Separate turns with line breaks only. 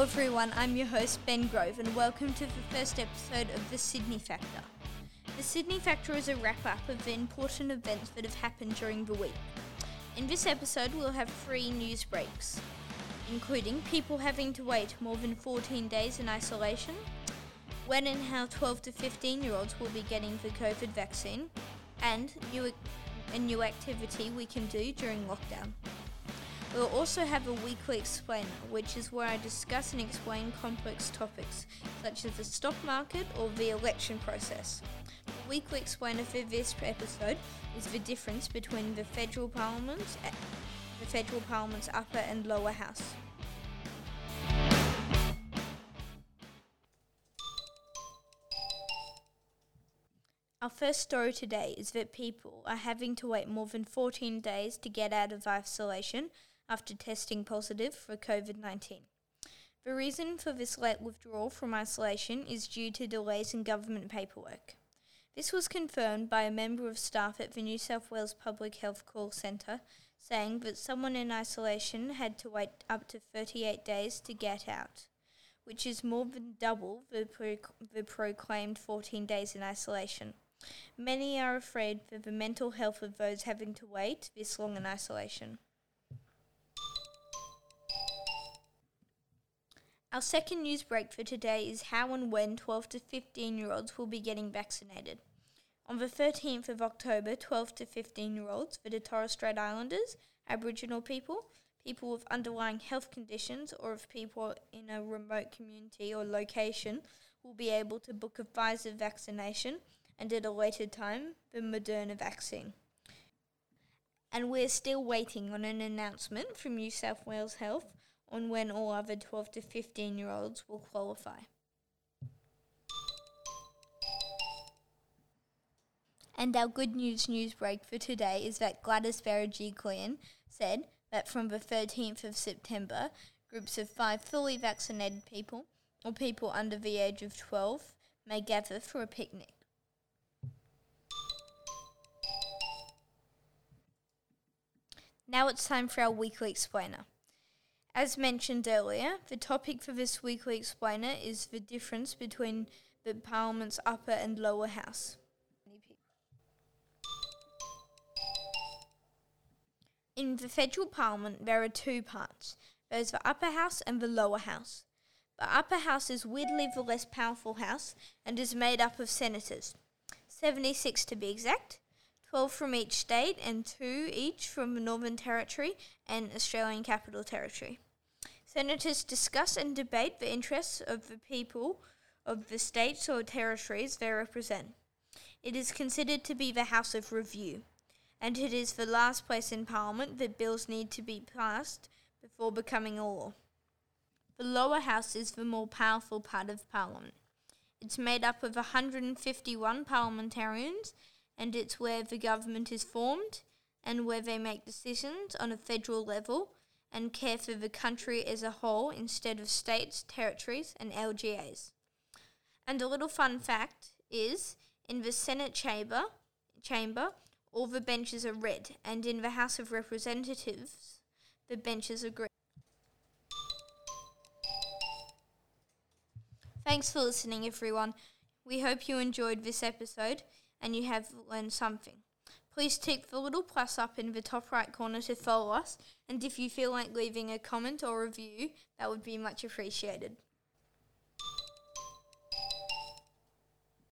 Hello, everyone. I'm your host, Ben Grove, and welcome to the first episode of The Sydney Factor. The Sydney Factor is a wrap up of the important events that have happened during the week. In this episode, we'll have three news breaks, including people having to wait more than 14 days in isolation, when and how 12 to 15 year olds will be getting the COVID vaccine, and new, a new activity we can do during lockdown. We'll also have a weekly explainer, which is where I discuss and explain complex topics, such as the stock market or the election process. The weekly explainer for this episode is the difference between the federal parliament's, the federal parliament's upper and lower house. Our first story today is that people are having to wait more than 14 days to get out of isolation after testing positive for COVID 19. The reason for this late withdrawal from isolation is due to delays in government paperwork. This was confirmed by a member of staff at the New South Wales Public Health Call Centre, saying that someone in isolation had to wait up to 38 days to get out, which is more than double the, pro- the proclaimed 14 days in isolation. Many are afraid for the mental health of those having to wait this long in isolation. Our second news break for today is how and when 12 to 15 year olds will be getting vaccinated. On the 13th of October, 12 to 15 year olds for the Torres Strait Islanders, Aboriginal people, people with underlying health conditions, or if people in a remote community or location will be able to book a Pfizer vaccination and at a later time the Moderna vaccine. And we're still waiting on an announcement from New South Wales Health on when all other 12 to 15 year olds will qualify. And our good news news break for today is that Gladys Berejiklian said that from the 13th of September, groups of five fully vaccinated people or people under the age of 12 may gather for a picnic. Now it's time for our weekly explainer. As mentioned earlier, the topic for this weekly explainer is the difference between the Parliament's upper and lower house. In the federal parliament, there are two parts there's the upper house and the lower house. The upper house is weirdly the less powerful house and is made up of senators, 76 to be exact, 12 from each state and 2 each from the Northern Territory and Australian Capital Territory. Senators discuss and debate the interests of the people of the states or territories they represent. It is considered to be the House of Review and it is the last place in Parliament that bills need to be passed before becoming a law. The lower house is the more powerful part of Parliament. It's made up of 151 parliamentarians, and it's where the government is formed and where they make decisions on a federal level and care for the country as a whole instead of states, territories, and LGAs. And a little fun fact is in the Senate chamber, chamber all the benches are red, and in the House of Representatives, the benches are green. Thanks for listening, everyone. We hope you enjoyed this episode and you have learned something. Please tick the little plus up in the top right corner to follow us, and if you feel like leaving a comment or review, that would be much appreciated.